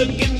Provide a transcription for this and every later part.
looking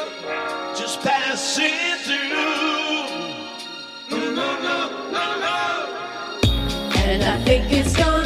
I think it's gonna